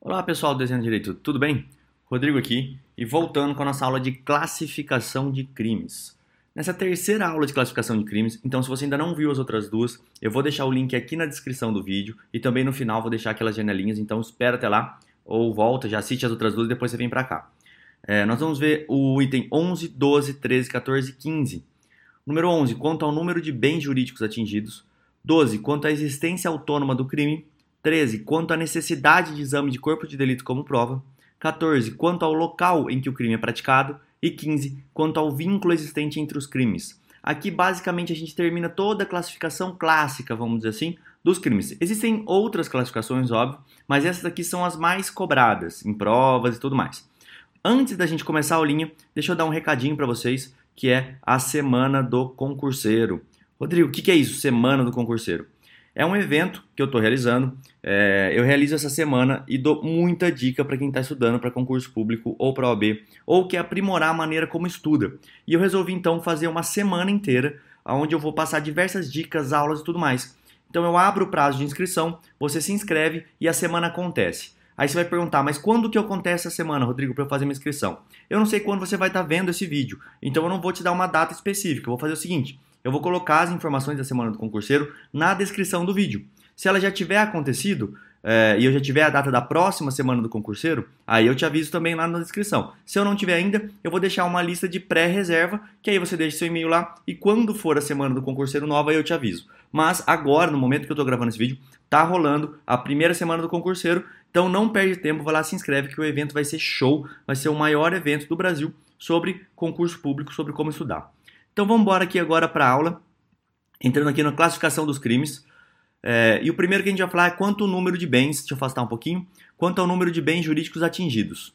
Olá pessoal do Desenho Direito, tudo bem? Rodrigo aqui e voltando com a nossa aula de classificação de crimes. Nessa terceira aula de classificação de crimes, então se você ainda não viu as outras duas, eu vou deixar o link aqui na descrição do vídeo e também no final vou deixar aquelas janelinhas, então espera até lá ou volta, já assiste as outras duas e depois você vem para cá. É, nós vamos ver o item 11, 12, 13, 14 e 15. Número 11, quanto ao número de bens jurídicos atingidos. 12, quanto à existência autônoma do crime. 13. Quanto à necessidade de exame de corpo de delito como prova. 14. Quanto ao local em que o crime é praticado. E 15. Quanto ao vínculo existente entre os crimes. Aqui, basicamente, a gente termina toda a classificação clássica, vamos dizer assim, dos crimes. Existem outras classificações, óbvio, mas essas aqui são as mais cobradas, em provas e tudo mais. Antes da gente começar a aulinha, deixa eu dar um recadinho para vocês, que é a Semana do Concurseiro. Rodrigo, o que é isso, Semana do Concurseiro? É um evento que eu estou realizando. É, eu realizo essa semana e dou muita dica para quem está estudando para concurso público ou para OAB ou quer aprimorar a maneira como estuda. E eu resolvi então fazer uma semana inteira onde eu vou passar diversas dicas, aulas e tudo mais. Então eu abro o prazo de inscrição, você se inscreve e a semana acontece. Aí você vai perguntar, mas quando que acontece essa semana, Rodrigo, para eu fazer minha inscrição? Eu não sei quando você vai estar tá vendo esse vídeo, então eu não vou te dar uma data específica. Eu vou fazer o seguinte: eu vou colocar as informações da semana do concurseiro na descrição do vídeo. Se ela já tiver acontecido é, e eu já tiver a data da próxima semana do concurseiro, aí eu te aviso também lá na descrição. Se eu não tiver ainda, eu vou deixar uma lista de pré-reserva, que aí você deixa seu e-mail lá e quando for a semana do concurseiro nova eu te aviso. Mas agora, no momento que eu estou gravando esse vídeo, tá rolando a primeira semana do concurseiro, então não perde tempo, vai lá se inscreve que o evento vai ser show, vai ser o maior evento do Brasil sobre concurso público, sobre como estudar. Então vamos embora aqui agora para a aula, entrando aqui na classificação dos crimes. É, e o primeiro que a gente vai falar é quanto o número de bens, deixa eu afastar um pouquinho, quanto ao número de bens jurídicos atingidos.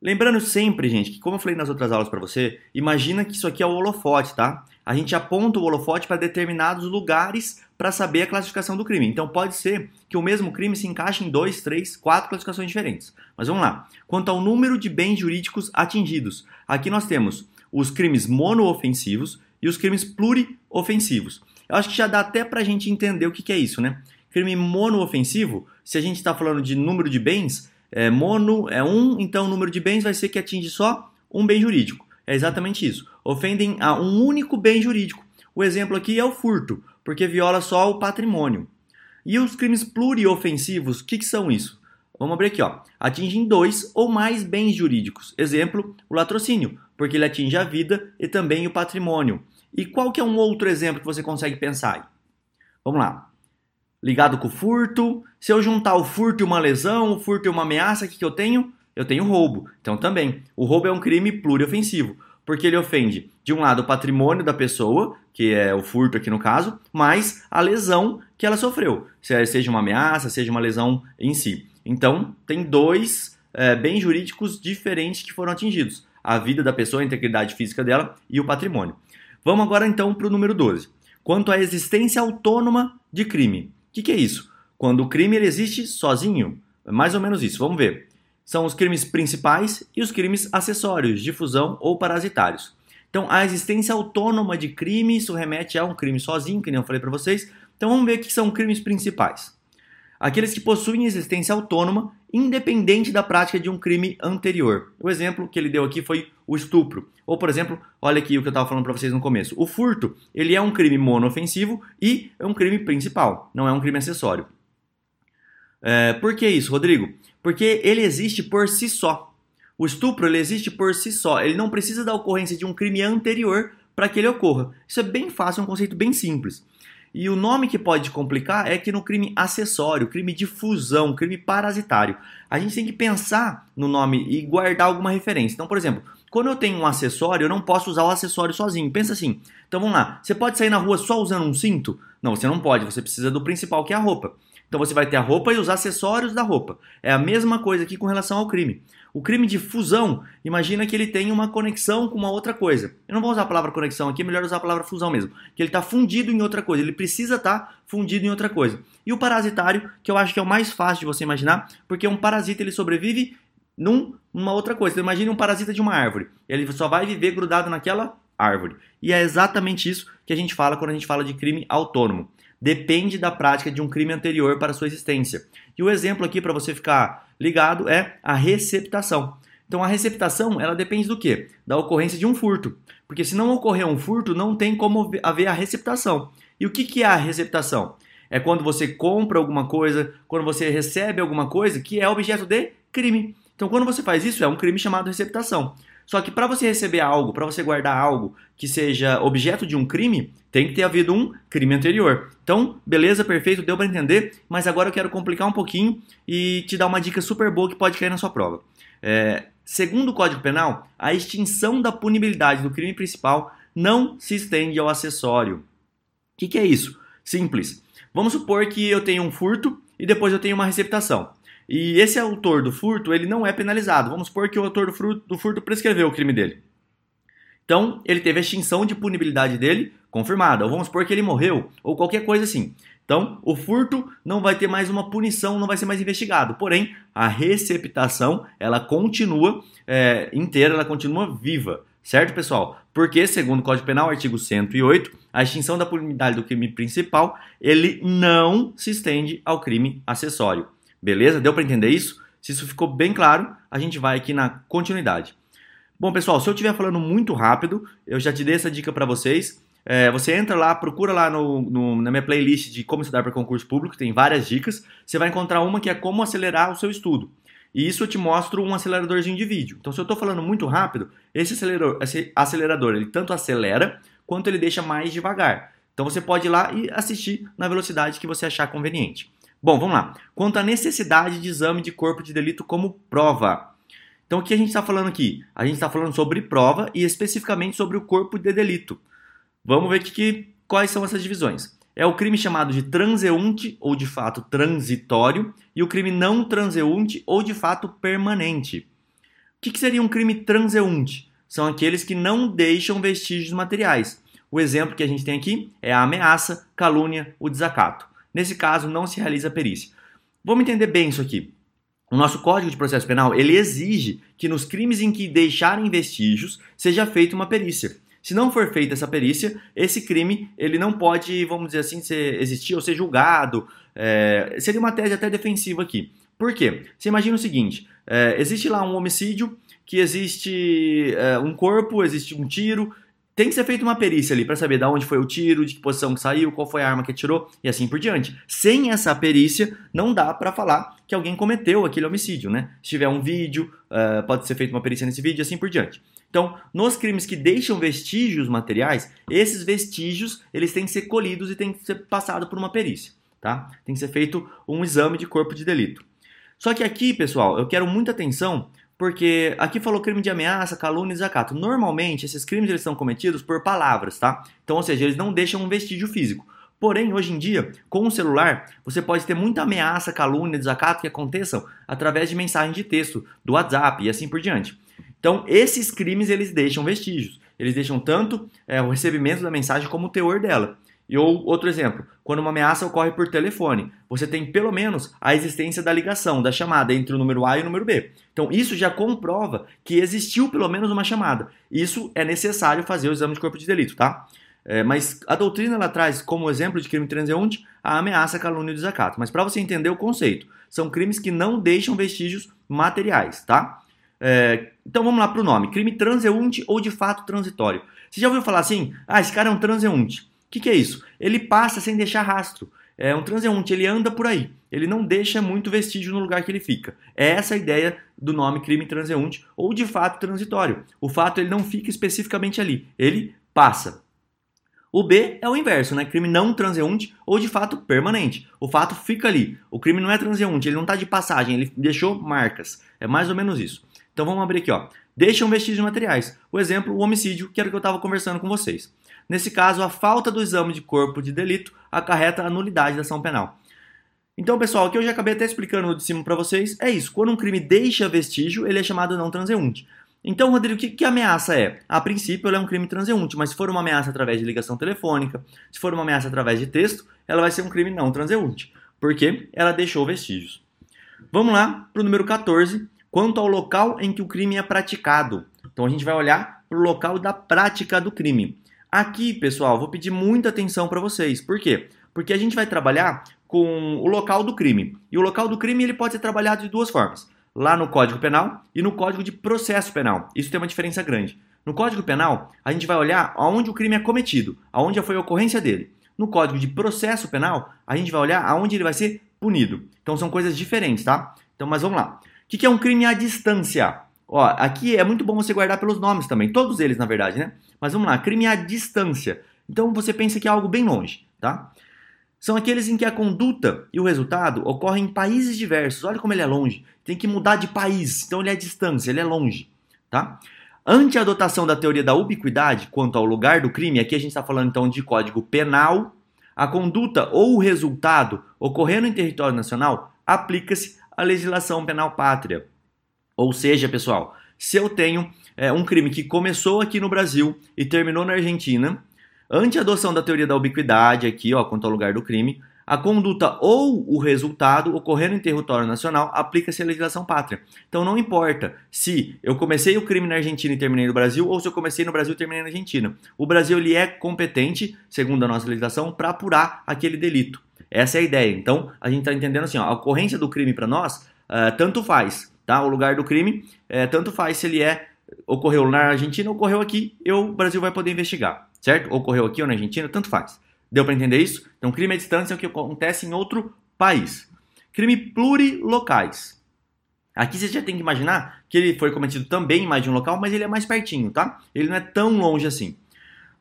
Lembrando sempre, gente, que como eu falei nas outras aulas para você, imagina que isso aqui é o holofote, tá? A gente aponta o holofote para determinados lugares para saber a classificação do crime. Então pode ser que o mesmo crime se encaixe em dois, três, quatro classificações diferentes. Mas vamos lá. Quanto ao número de bens jurídicos atingidos, aqui nós temos os crimes monoofensivos e os crimes pluriofensivos. Eu acho que já dá até para a gente entender o que, que é isso, né? Crime monoofensivo, se a gente está falando de número de bens, é, mono é um, então o número de bens vai ser que atinge só um bem jurídico. É exatamente isso. Ofendem a um único bem jurídico. O exemplo aqui é o furto, porque viola só o patrimônio. E os crimes pluriofensivos, o que, que são isso? Vamos abrir aqui, ó. Atingem dois ou mais bens jurídicos. Exemplo, o latrocínio, porque ele atinge a vida e também o patrimônio. E qual que é um outro exemplo que você consegue pensar? Vamos lá. Ligado com o furto. Se eu juntar o furto e uma lesão, o furto e uma ameaça, o que, que eu tenho? Eu tenho roubo. Então também, o roubo é um crime pluriofensivo, porque ele ofende, de um lado, o patrimônio da pessoa, que é o furto aqui no caso, mais a lesão que ela sofreu, seja uma ameaça, seja uma lesão em si. Então, tem dois é, bens jurídicos diferentes que foram atingidos: a vida da pessoa, a integridade física dela e o patrimônio. Vamos agora então para o número 12. Quanto à existência autônoma de crime. O que, que, é isso? Quando o crime existe sozinho. É mais ou menos isso. Vamos ver. São os crimes principais e os crimes acessórios, difusão ou parasitários. Então, a existência autônoma de crime, isso remete a um crime sozinho, que nem eu falei para vocês. Então, vamos ver o que são crimes principais aqueles que possuem existência autônoma, independente da prática de um crime anterior. O exemplo que ele deu aqui foi o estupro. Ou, por exemplo, olha aqui o que eu estava falando para vocês no começo. O furto, ele é um crime monoofensivo e é um crime principal, não é um crime acessório. É, por que isso, Rodrigo? Porque ele existe por si só. O estupro ele existe por si só. Ele não precisa da ocorrência de um crime anterior para que ele ocorra. Isso é bem fácil, é um conceito bem simples. E o nome que pode complicar é que no crime acessório, crime de fusão, crime parasitário, a gente tem que pensar no nome e guardar alguma referência. Então, por exemplo, quando eu tenho um acessório, eu não posso usar o acessório sozinho. Pensa assim. Então vamos lá. Você pode sair na rua só usando um cinto? Não, você não pode. Você precisa do principal, que é a roupa. Então você vai ter a roupa e os acessórios da roupa. É a mesma coisa aqui com relação ao crime. O crime de fusão, imagina que ele tem uma conexão com uma outra coisa. Eu não vou usar a palavra conexão aqui, é melhor usar a palavra fusão mesmo. Que ele está fundido em outra coisa, ele precisa estar tá fundido em outra coisa. E o parasitário, que eu acho que é o mais fácil de você imaginar, porque um parasita ele sobrevive num, numa outra coisa. Então, imagine um parasita de uma árvore. Ele só vai viver grudado naquela árvore. E é exatamente isso que a gente fala quando a gente fala de crime autônomo. Depende da prática de um crime anterior para sua existência. E o exemplo aqui para você ficar ligado é a receptação. Então a receptação, ela depende do quê? Da ocorrência de um furto. Porque se não ocorrer um furto, não tem como haver a receptação. E o que, que é a receptação? É quando você compra alguma coisa, quando você recebe alguma coisa que é objeto de crime. Então, quando você faz isso, é um crime chamado receptação. Só que para você receber algo, para você guardar algo que seja objeto de um crime, tem que ter havido um crime anterior. Então, beleza, perfeito, deu para entender, mas agora eu quero complicar um pouquinho e te dar uma dica super boa que pode cair na sua prova. É, segundo o Código Penal, a extinção da punibilidade do crime principal não se estende ao acessório. O que, que é isso? Simples. Vamos supor que eu tenho um furto e depois eu tenho uma receptação. E esse autor do furto, ele não é penalizado. Vamos supor que o autor do furto, do furto prescreveu o crime dele. Então, ele teve a extinção de punibilidade dele confirmada. Ou vamos supor que ele morreu, ou qualquer coisa assim. Então, o furto não vai ter mais uma punição, não vai ser mais investigado. Porém, a receptação, ela continua é, inteira, ela continua viva. Certo, pessoal? Porque, segundo o Código Penal, artigo 108, a extinção da punibilidade do crime principal, ele não se estende ao crime acessório. Beleza? Deu para entender isso? Se isso ficou bem claro, a gente vai aqui na continuidade. Bom, pessoal, se eu estiver falando muito rápido, eu já te dei essa dica para vocês. É, você entra lá, procura lá no, no, na minha playlist de como estudar para concurso público, tem várias dicas. Você vai encontrar uma que é como acelerar o seu estudo. E isso eu te mostro um aceleradorzinho de vídeo. Então, se eu estou falando muito rápido, esse acelerador, esse acelerador ele tanto acelera quanto ele deixa mais devagar. Então, você pode ir lá e assistir na velocidade que você achar conveniente. Bom, vamos lá. Quanto à necessidade de exame de corpo de delito como prova. Então, o que a gente está falando aqui? A gente está falando sobre prova e especificamente sobre o corpo de delito. Vamos ver que, que, quais são essas divisões. É o crime chamado de transeunte ou de fato transitório e o crime não transeunte ou de fato permanente. O que, que seria um crime transeunte? São aqueles que não deixam vestígios materiais. O exemplo que a gente tem aqui é a ameaça, calúnia, o desacato. Nesse caso, não se realiza perícia. Vamos entender bem isso aqui. O nosso Código de Processo Penal, ele exige que nos crimes em que deixarem vestígios seja feita uma perícia. Se não for feita essa perícia, esse crime ele não pode, vamos dizer assim, ser, existir ou ser julgado. É, seria uma tese até defensiva aqui. Por quê? Você imagina o seguinte: é, existe lá um homicídio, que existe é, um corpo, existe um tiro, tem que ser feita uma perícia ali para saber de onde foi o tiro, de que posição que saiu, qual foi a arma que atirou e assim por diante. Sem essa perícia, não dá para falar que alguém cometeu aquele homicídio, né? Se tiver um vídeo, uh, pode ser feita uma perícia nesse vídeo e assim por diante. Então, nos crimes que deixam vestígios materiais, esses vestígios eles têm que ser colhidos e têm que ser passados por uma perícia, tá? Tem que ser feito um exame de corpo de delito. Só que aqui, pessoal, eu quero muita atenção porque aqui falou crime de ameaça, calúnia e desacato. Normalmente, esses crimes eles são cometidos por palavras, tá? Então, ou seja, eles não deixam um vestígio físico. Porém, hoje em dia, com o celular, você pode ter muita ameaça, calúnia, desacato que aconteçam através de mensagem de texto, do WhatsApp e assim por diante. Então, esses crimes eles deixam vestígios. Eles deixam tanto é, o recebimento da mensagem como o teor dela. E ou outro exemplo, quando uma ameaça ocorre por telefone, você tem pelo menos a existência da ligação, da chamada entre o número A e o número B. Então isso já comprova que existiu pelo menos uma chamada. Isso é necessário fazer o exame de corpo de delito, tá? É, mas a doutrina ela traz como exemplo de crime transeunte a ameaça, calúnia e desacato. Mas para você entender o conceito, são crimes que não deixam vestígios materiais, tá? É, então vamos lá para o nome: crime transeunte ou de fato transitório. Você já ouviu falar assim? Ah, esse cara é um transeunte que, que é isso? Ele passa sem deixar rastro. É um transeunte, ele anda por aí. Ele não deixa muito vestígio no lugar que ele fica. É essa a ideia do nome crime transeunte ou de fato transitório. O fato ele não fica especificamente ali, ele passa. O B é o inverso, né? Crime não transeunte ou de fato permanente. O fato fica ali. O crime não é transeunte, ele não está de passagem, ele deixou marcas. É mais ou menos isso. Então vamos abrir aqui, ó. Deixam vestígios materiais. O exemplo, o homicídio, que era o que eu estava conversando com vocês. Nesse caso, a falta do exame de corpo de delito acarreta a nulidade da ação penal. Então, pessoal, o que eu já acabei até explicando de cima para vocês é isso. Quando um crime deixa vestígio, ele é chamado não transeunte. Então, Rodrigo, o que, que ameaça é? A princípio, ela é um crime transeunte, mas se for uma ameaça através de ligação telefônica, se for uma ameaça através de texto, ela vai ser um crime não transeunte, porque ela deixou vestígios. Vamos lá para o número 14, quanto ao local em que o crime é praticado. Então, a gente vai olhar para o local da prática do crime. Aqui, pessoal, vou pedir muita atenção para vocês. Por quê? Porque a gente vai trabalhar com o local do crime. E o local do crime ele pode ser trabalhado de duas formas. Lá no Código Penal e no Código de Processo Penal. Isso tem uma diferença grande. No Código Penal, a gente vai olhar aonde o crime é cometido, aonde foi a ocorrência dele. No Código de Processo Penal, a gente vai olhar aonde ele vai ser punido. Então são coisas diferentes, tá? Então, mas vamos lá. O que é um crime à distância? Ó, aqui é muito bom você guardar pelos nomes também, todos eles na verdade, né? Mas vamos lá, crime à distância. Então você pensa que é algo bem longe, tá? São aqueles em que a conduta e o resultado ocorrem em países diversos. Olha como ele é longe. Tem que mudar de país, então ele é distância, ele é longe, tá? Ante a adotação da teoria da ubiquidade quanto ao lugar do crime, aqui a gente está falando então de código penal, a conduta ou o resultado ocorrendo em território nacional aplica-se à legislação penal pátria. Ou seja, pessoal, se eu tenho é, um crime que começou aqui no Brasil e terminou na Argentina, ante a adoção da teoria da ubiquidade, aqui, ó, quanto ao lugar do crime, a conduta ou o resultado ocorrendo em território nacional aplica-se à legislação pátria. Então não importa se eu comecei o crime na Argentina e terminei no Brasil ou se eu comecei no Brasil e terminei na Argentina. O Brasil ele é competente, segundo a nossa legislação, para apurar aquele delito. Essa é a ideia. Então a gente está entendendo assim, ó, a ocorrência do crime para nós uh, tanto faz, tá? O lugar do crime uh, tanto faz se ele é ocorreu na Argentina, ocorreu aqui, eu, o Brasil vai poder investigar, certo? Ocorreu aqui ou na Argentina, tanto faz. Deu para entender isso? Então, crime à distância é o que acontece em outro país. Crime plurilocais. Aqui você já tem que imaginar que ele foi cometido também em mais de um local, mas ele é mais pertinho, tá? Ele não é tão longe assim.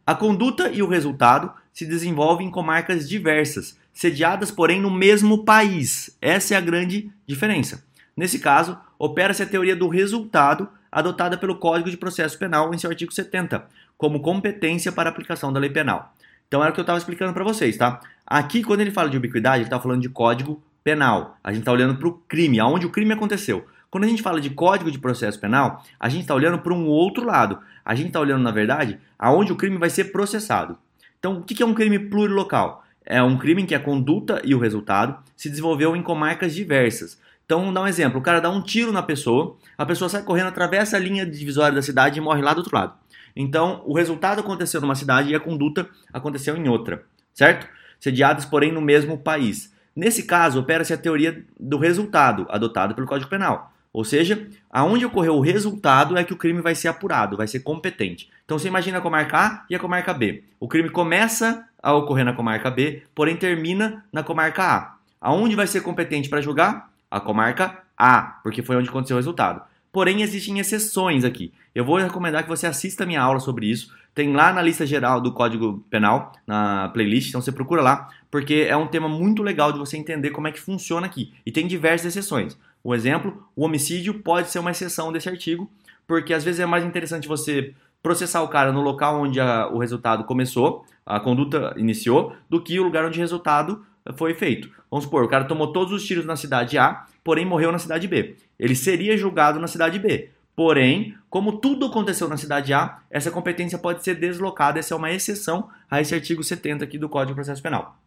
A conduta e o resultado se desenvolvem em comarcas diversas, sediadas, porém, no mesmo país. Essa é a grande diferença. Nesse caso, opera-se a teoria do resultado adotada pelo Código de Processo Penal em seu artigo 70, como competência para aplicação da lei penal. Então era o que eu estava explicando para vocês, tá? Aqui, quando ele fala de ubiquidade, ele está falando de código penal. A gente está olhando para o crime, aonde o crime aconteceu. Quando a gente fala de código de processo penal, a gente está olhando para um outro lado. A gente está olhando, na verdade, aonde o crime vai ser processado. Então, o que é um crime plurilocal? É um crime em que a conduta e o resultado se desenvolveu em comarcas diversas. Então, vamos dar um exemplo. O cara dá um tiro na pessoa, a pessoa sai correndo, atravessa a linha divisória da cidade e morre lá do outro lado. Então, o resultado aconteceu numa cidade e a conduta aconteceu em outra, certo? Sediadas, porém, no mesmo país. Nesse caso, opera-se a teoria do resultado, adotada pelo Código Penal. Ou seja, aonde ocorreu o resultado é que o crime vai ser apurado, vai ser competente. Então você imagina a comarca A e a comarca B. O crime começa a ocorrer na comarca B, porém termina na comarca A. Aonde vai ser competente para julgar? A comarca A, porque foi onde aconteceu o resultado. Porém, existem exceções aqui. Eu vou recomendar que você assista a minha aula sobre isso. Tem lá na lista geral do Código Penal, na playlist, então você procura lá, porque é um tema muito legal de você entender como é que funciona aqui. E tem diversas exceções. O exemplo, o homicídio pode ser uma exceção desse artigo, porque às vezes é mais interessante você processar o cara no local onde a, o resultado começou, a conduta iniciou, do que o lugar onde o resultado foi feito. Vamos supor, o cara tomou todos os tiros na cidade A, porém morreu na cidade B. Ele seria julgado na cidade B. Porém, como tudo aconteceu na cidade A, essa competência pode ser deslocada, essa é uma exceção a esse artigo 70 aqui do Código de Processo Penal.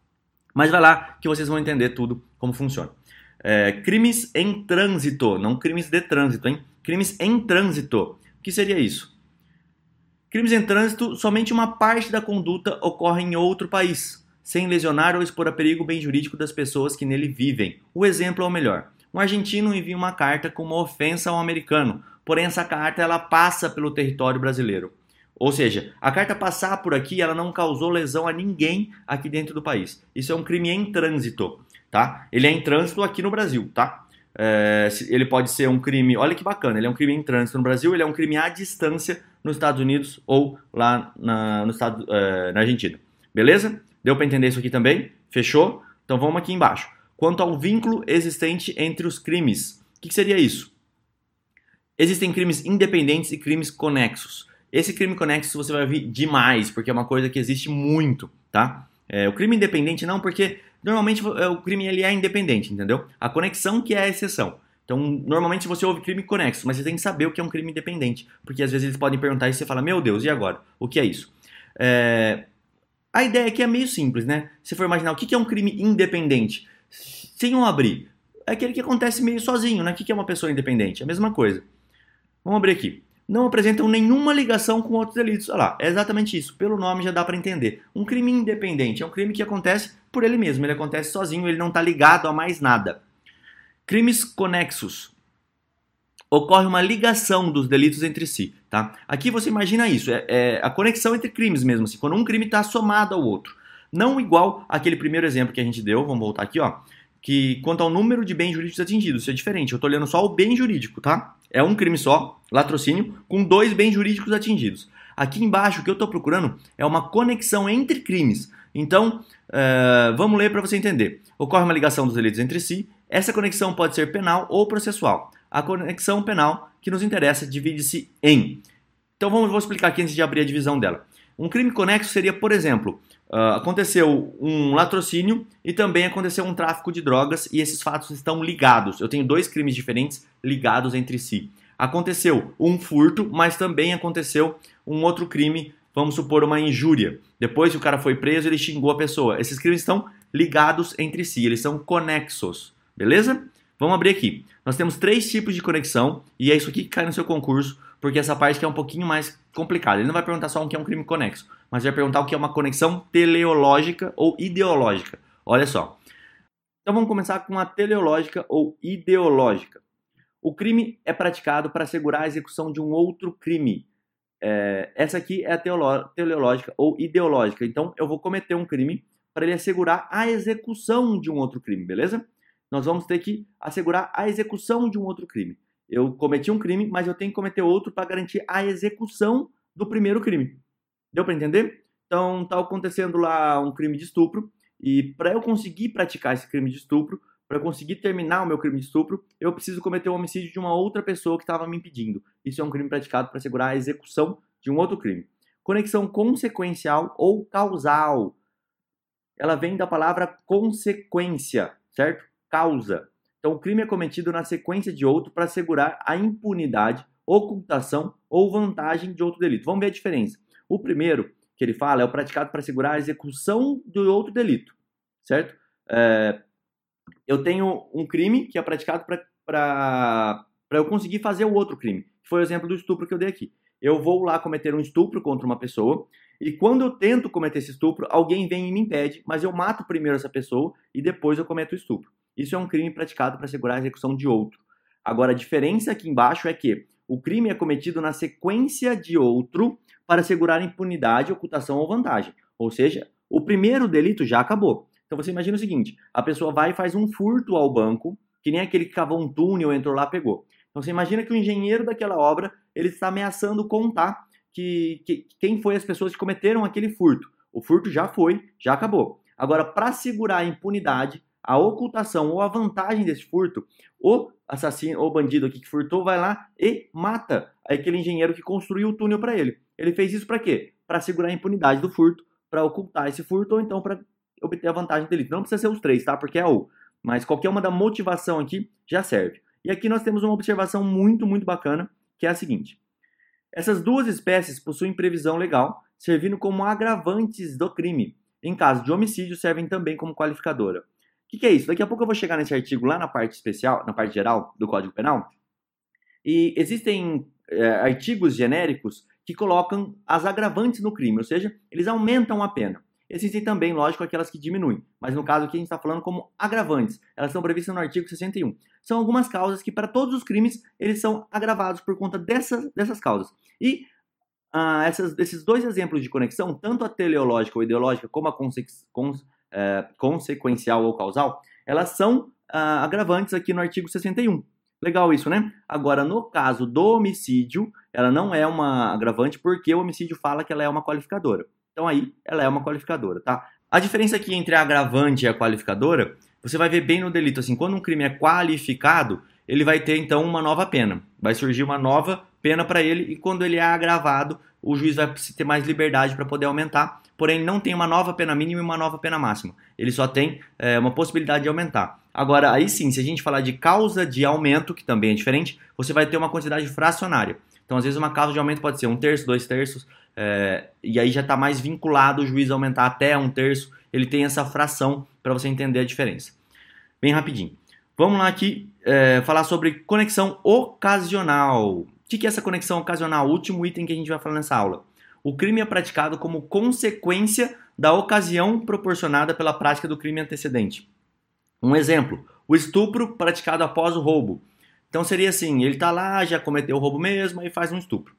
Mas vai lá que vocês vão entender tudo como funciona. É, crimes em trânsito, não crimes de trânsito, hein? Crimes em trânsito. O que seria isso? Crimes em trânsito, somente uma parte da conduta ocorre em outro país sem lesionar ou expor a perigo o bem jurídico das pessoas que nele vivem. O exemplo é o melhor. Um argentino envia uma carta com uma ofensa ao americano, porém essa carta ela passa pelo território brasileiro. Ou seja, a carta passar por aqui, ela não causou lesão a ninguém aqui dentro do país. Isso é um crime em trânsito, tá? Ele é em trânsito aqui no Brasil, tá? É, ele pode ser um crime, olha que bacana, ele é um crime em trânsito no Brasil, ele é um crime à distância nos Estados Unidos ou lá na, no estado, é, na Argentina. Beleza? Deu para entender isso aqui também? Fechou? Então vamos aqui embaixo. Quanto ao vínculo existente entre os crimes, o que, que seria isso? Existem crimes independentes e crimes conexos. Esse crime conexo você vai ver demais, porque é uma coisa que existe muito, tá? É, o crime independente não, porque normalmente é, o crime ele é independente, entendeu? A conexão que é a exceção. Então, normalmente você ouve crime conexo, mas você tem que saber o que é um crime independente, porque às vezes eles podem perguntar e você fala, meu Deus, e agora? O que é isso? É, a ideia aqui é meio simples, né? Se for imaginar o que é um crime independente, sem um abrir, é aquele que acontece meio sozinho, né? O que é uma pessoa independente? É a mesma coisa. Vamos abrir aqui. Não apresentam nenhuma ligação com outros delitos. Olha lá, é exatamente isso. Pelo nome já dá para entender. Um crime independente é um crime que acontece por ele mesmo, ele acontece sozinho, ele não está ligado a mais nada. Crimes conexos. Ocorre uma ligação dos delitos entre si, tá? Aqui você imagina isso, é, é a conexão entre crimes mesmo, assim, quando um crime está somado ao outro. Não igual aquele primeiro exemplo que a gente deu, vamos voltar aqui, ó, que quanto ao número de bens jurídicos atingidos, isso é diferente. Eu estou olhando só o bem jurídico, tá? É um crime só, latrocínio, com dois bens jurídicos atingidos. Aqui embaixo, o que eu estou procurando é uma conexão entre crimes. Então, uh, vamos ler para você entender. Ocorre uma ligação dos delitos entre si. Essa conexão pode ser penal ou processual. A conexão penal que nos interessa divide-se em. Então, vamos, vou explicar aqui antes de abrir a divisão dela. Um crime conexo seria, por exemplo, Uh, aconteceu um latrocínio e também aconteceu um tráfico de drogas e esses fatos estão ligados. Eu tenho dois crimes diferentes ligados entre si. Aconteceu um furto, mas também aconteceu um outro crime, vamos supor uma injúria. Depois que o cara foi preso, ele xingou a pessoa. Esses crimes estão ligados entre si, eles são conexos, beleza? Vamos abrir aqui. Nós temos três tipos de conexão e é isso aqui que cai no seu concurso porque essa parte que é um pouquinho mais complicada. Ele não vai perguntar só o que é um crime conexo, mas vai perguntar o que é uma conexão teleológica ou ideológica. Olha só. Então vamos começar com a teleológica ou ideológica. O crime é praticado para assegurar a execução de um outro crime. É, essa aqui é a teleológica ou ideológica. Então eu vou cometer um crime para ele assegurar a execução de um outro crime, beleza? Nós vamos ter que assegurar a execução de um outro crime. Eu cometi um crime, mas eu tenho que cometer outro para garantir a execução do primeiro crime. Deu para entender? Então, está acontecendo lá um crime de estupro, e para eu conseguir praticar esse crime de estupro, para eu conseguir terminar o meu crime de estupro, eu preciso cometer o homicídio de uma outra pessoa que estava me impedindo. Isso é um crime praticado para assegurar a execução de um outro crime. Conexão consequencial ou causal. Ela vem da palavra consequência, certo? Causa. Então, o crime é cometido na sequência de outro para assegurar a impunidade, ocultação ou vantagem de outro delito. Vamos ver a diferença. O primeiro que ele fala é o praticado para assegurar a execução do outro delito, certo? É, eu tenho um crime que é praticado para eu conseguir fazer o outro crime. Foi o exemplo do estupro que eu dei aqui. Eu vou lá cometer um estupro contra uma pessoa e quando eu tento cometer esse estupro, alguém vem e me impede, mas eu mato primeiro essa pessoa e depois eu cometo o estupro. Isso é um crime praticado para assegurar a execução de outro. Agora, a diferença aqui embaixo é que o crime é cometido na sequência de outro para assegurar impunidade, ocultação ou vantagem. Ou seja, o primeiro delito já acabou. Então você imagina o seguinte: a pessoa vai e faz um furto ao banco, que nem aquele que cavou um túnel, entrou lá, pegou. Então você imagina que o engenheiro daquela obra ele está ameaçando contar que, que quem foi as pessoas que cometeram aquele furto. O furto já foi, já acabou. Agora, para assegurar a impunidade, a ocultação ou a vantagem desse furto, o assassino ou bandido aqui que furtou vai lá e mata aquele engenheiro que construiu o túnel para ele. Ele fez isso para quê? Para segurar a impunidade do furto, para ocultar esse furto ou então para obter a vantagem dele. Não precisa ser os três, tá? Porque é o. Mas qualquer uma da motivação aqui já serve. E aqui nós temos uma observação muito, muito bacana, que é a seguinte. Essas duas espécies possuem previsão legal, servindo como agravantes do crime. Em caso de homicídio, servem também como qualificadora. O que, que, é isso? Daqui a pouco eu vou chegar nesse artigo lá na parte especial, na parte geral do Código Penal. E existem é, artigos genéricos que colocam as agravantes no crime, ou seja, eles aumentam a pena. Existem também, lógico, aquelas que diminuem, mas no caso aqui a gente está falando como agravantes. Elas são previstas no artigo 61. São algumas causas que, para todos os crimes, eles são agravados por conta dessas, dessas causas. E ah, essas, esses dois exemplos de conexão, tanto a teleológica ou ideológica, como a conse é, consequencial ou causal, elas são ah, agravantes aqui no artigo 61. Legal isso, né? Agora, no caso do homicídio, ela não é uma agravante porque o homicídio fala que ela é uma qualificadora. Então aí, ela é uma qualificadora, tá? A diferença aqui entre a agravante e a qualificadora, você vai ver bem no delito, assim, quando um crime é qualificado, ele vai ter então uma nova pena. Vai surgir uma nova pena para ele e quando ele é agravado, o juiz vai ter mais liberdade para poder aumentar porém não tem uma nova pena mínima e uma nova pena máxima. Ele só tem é, uma possibilidade de aumentar. Agora, aí sim, se a gente falar de causa de aumento, que também é diferente, você vai ter uma quantidade fracionária. Então, às vezes, uma causa de aumento pode ser um terço, dois terços, é, e aí já está mais vinculado o juiz a aumentar até um terço. Ele tem essa fração para você entender a diferença. Bem rapidinho. Vamos lá aqui é, falar sobre conexão ocasional. O que é essa conexão ocasional? O último item que a gente vai falar nessa aula. O crime é praticado como consequência da ocasião proporcionada pela prática do crime antecedente. Um exemplo: o estupro praticado após o roubo. Então seria assim: ele está lá, já cometeu o roubo mesmo e faz um estupro.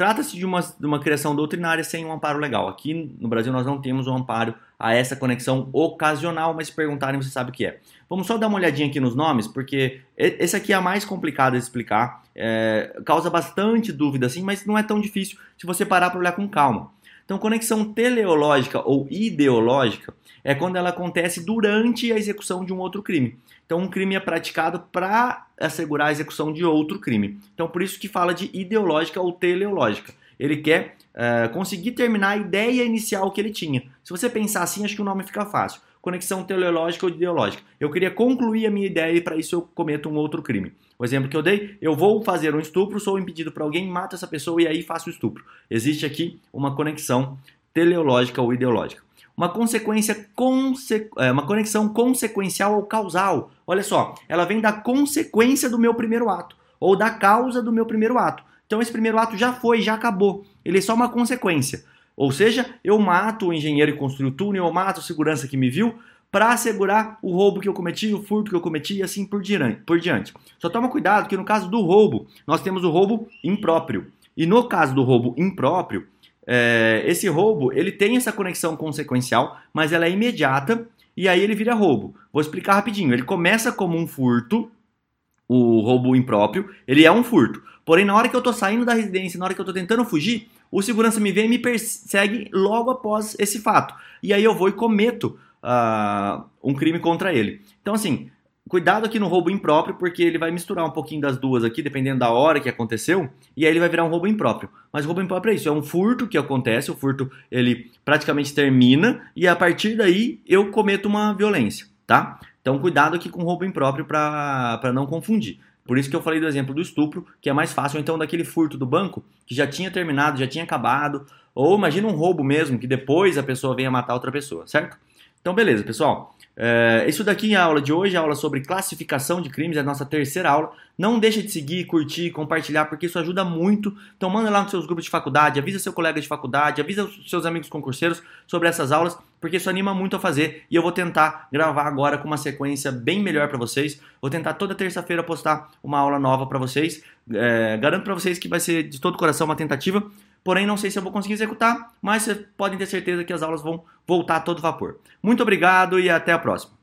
Trata-se de uma, de uma criação doutrinária sem um amparo legal. Aqui no Brasil nós não temos um amparo a essa conexão ocasional, mas se perguntarem você sabe o que é. Vamos só dar uma olhadinha aqui nos nomes, porque esse aqui é a mais complicado de explicar, é, causa bastante dúvida assim, mas não é tão difícil se você parar para olhar com calma. Então, conexão teleológica ou ideológica é quando ela acontece durante a execução de um outro crime. Então, um crime é praticado para assegurar a execução de outro crime. Então, por isso que fala de ideológica ou teleológica. Ele quer uh, conseguir terminar a ideia inicial que ele tinha. Se você pensar assim, acho que o nome fica fácil. Conexão teleológica ou ideológica. Eu queria concluir a minha ideia e para isso eu cometo um outro crime. O exemplo que eu dei, eu vou fazer um estupro, sou impedido por alguém, mato essa pessoa e aí faço o estupro. Existe aqui uma conexão teleológica ou ideológica uma consequência conse é, uma conexão consequencial ou causal. Olha só, ela vem da consequência do meu primeiro ato ou da causa do meu primeiro ato. Então esse primeiro ato já foi, já acabou. Ele é só uma consequência. Ou seja, eu mato o engenheiro que construiu o túnel, eu mato o segurança que me viu para assegurar o roubo que eu cometi, o furto que eu cometi e assim por diante. Só toma cuidado que no caso do roubo, nós temos o roubo impróprio. E no caso do roubo impróprio, é, esse roubo ele tem essa conexão consequencial, mas ela é imediata e aí ele vira roubo. Vou explicar rapidinho. Ele começa como um furto, o roubo impróprio, ele é um furto. Porém, na hora que eu estou saindo da residência, na hora que eu estou tentando fugir, o segurança me vê e me persegue logo após esse fato. E aí eu vou e cometo uh, um crime contra ele. Então, assim, Cuidado aqui no roubo impróprio, porque ele vai misturar um pouquinho das duas aqui, dependendo da hora que aconteceu, e aí ele vai virar um roubo impróprio. Mas roubo impróprio é isso, é um furto que acontece, o furto ele praticamente termina, e a partir daí eu cometo uma violência, tá? Então cuidado aqui com roubo impróprio para não confundir. Por isso que eu falei do exemplo do estupro, que é mais fácil, ou então daquele furto do banco, que já tinha terminado, já tinha acabado, ou imagina um roubo mesmo, que depois a pessoa venha matar outra pessoa, certo? Então beleza, pessoal. É, isso daqui é a aula de hoje, a aula sobre classificação de crimes, é a nossa terceira aula. Não deixe de seguir, curtir, compartilhar, porque isso ajuda muito. Então manda lá nos seus grupos de faculdade, avisa seu colega de faculdade, avisa os seus amigos concurseiros sobre essas aulas, porque isso anima muito a fazer. E eu vou tentar gravar agora com uma sequência bem melhor para vocês. Vou tentar toda terça-feira postar uma aula nova para vocês. É, garanto para vocês que vai ser de todo coração uma tentativa. Porém, não sei se eu vou conseguir executar, mas vocês podem ter certeza que as aulas vão voltar a todo vapor. Muito obrigado e até a próxima.